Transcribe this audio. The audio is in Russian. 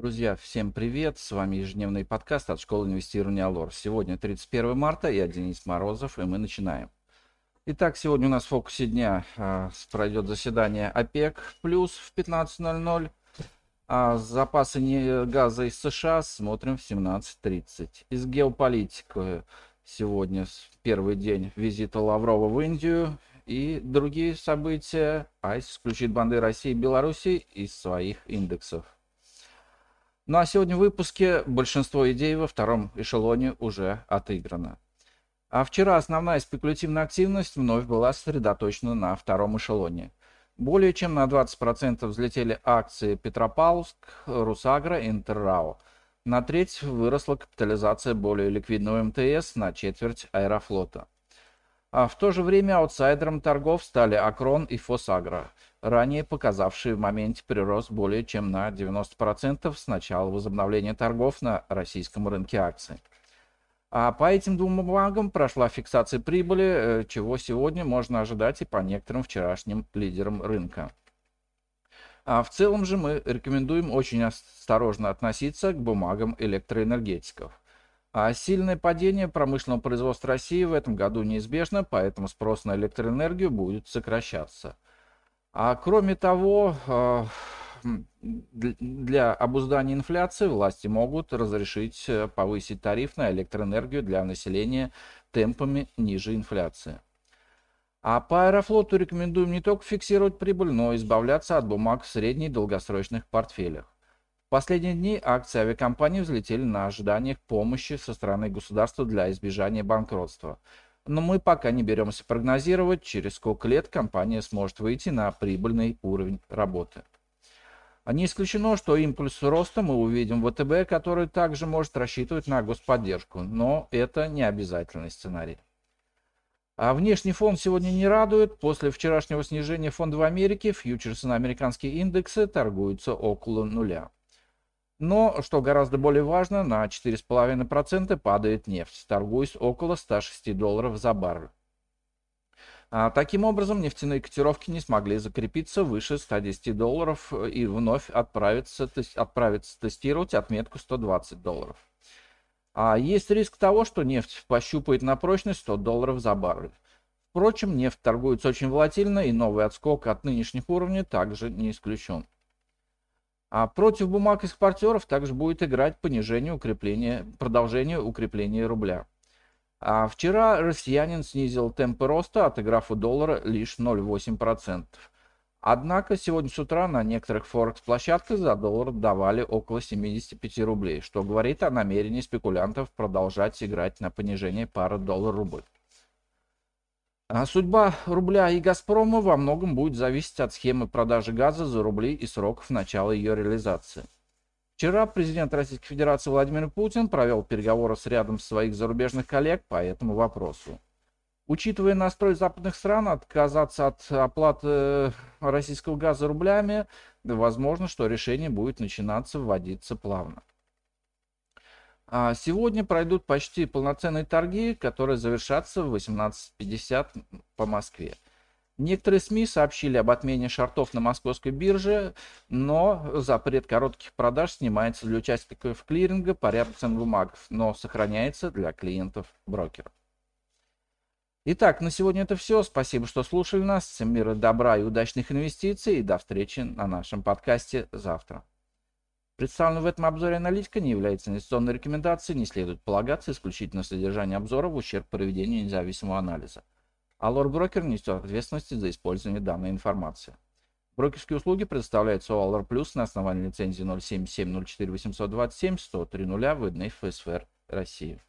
Друзья, всем привет! С вами ежедневный подкаст от школы инвестирования Алор. Сегодня 31 марта, я Денис Морозов, и мы начинаем. Итак, сегодня у нас в фокусе дня а, пройдет заседание ОПЕК плюс в 15.00. А запасы газа из США смотрим в 17.30. Из геополитики сегодня первый день визита Лаврова в Индию и другие события. АИС исключит банды России и Беларуси из своих индексов. Ну а сегодня в выпуске большинство идей во втором эшелоне уже отыграно. А вчера основная спекулятивная активность вновь была сосредоточена на втором эшелоне. Более чем на 20% взлетели акции Петропавловск, Русагра и Интеррао. На треть выросла капитализация более ликвидного МТС на четверть Аэрофлота. А в то же время аутсайдером торгов стали Акрон и Фосагра, ранее показавшие в моменте прирост более чем на 90% с начала возобновления торгов на российском рынке акций. А по этим двум бумагам прошла фиксация прибыли, э, чего сегодня можно ожидать и по некоторым вчерашним лидерам рынка. А в целом же мы рекомендуем очень осторожно относиться к бумагам электроэнергетиков. А сильное падение промышленного производства России в этом году неизбежно, поэтому спрос на электроэнергию будет сокращаться. А кроме того, а, для обуздания инфляции власти могут разрешить э, повысить тариф на электроэнергию для населения темпами ниже инфляции. А по Аэрофлоту рекомендуем не только фиксировать прибыль, но и избавляться от бумаг в средних и долгосрочных портфелях. Последние дни акции авиакомпании взлетели на ожиданиях помощи со стороны государства для избежания банкротства. Но мы пока не беремся прогнозировать, через сколько лет компания сможет выйти на прибыльный уровень работы. Не исключено, что импульс роста мы увидим в ВТБ, который также может рассчитывать на господдержку, но это не обязательный сценарий. А внешний фон сегодня не радует. После вчерашнего снижения фонда в Америке фьючерсы на американские индексы торгуются около нуля. Но, что гораздо более важно, на 4,5% падает нефть, торгуясь около 106 долларов за баррель. А, таким образом, нефтяные котировки не смогли закрепиться выше 110 долларов и вновь отправиться, отправиться тестировать отметку 120 долларов. А есть риск того, что нефть пощупает на прочность 100 долларов за баррель. Впрочем, нефть торгуется очень волатильно, и новый отскок от нынешних уровней также не исключен. А против бумаг экспортеров также будет играть понижение укрепления, продолжение укрепления рубля. А вчера россиянин снизил темпы роста, отыграв у доллара лишь 0,8%. Однако сегодня с утра на некоторых форекс-площадках за доллар давали около 75 рублей, что говорит о намерении спекулянтов продолжать играть на понижение пары доллар-рубль. А судьба рубля и «Газпрома» во многом будет зависеть от схемы продажи газа за рубли и сроков начала ее реализации. Вчера президент Российской Федерации Владимир Путин провел переговоры с рядом своих зарубежных коллег по этому вопросу. Учитывая настрой западных стран отказаться от оплаты российского газа рублями, возможно, что решение будет начинаться вводиться плавно. А сегодня пройдут почти полноценные торги, которые завершатся в 18.50 по Москве. Некоторые СМИ сообщили об отмене шортов на московской бирже, но запрет коротких продаж снимается для участников клиринга по ряду цен бумаг, но сохраняется для клиентов брокеров. Итак, на сегодня это все. Спасибо, что слушали нас. Всем мира, добра и удачных инвестиций. И до встречи на нашем подкасте завтра. Представленная в этом обзоре аналитика не является инвестиционной рекомендацией, не следует полагаться исключительно содержание обзора в ущерб проведению независимого анализа. Алор Брокер несет ответственность за использование данной информации. Брокерские услуги предоставляются Алор Плюс на основании лицензии 07704 827 103 выданной ФСФР России.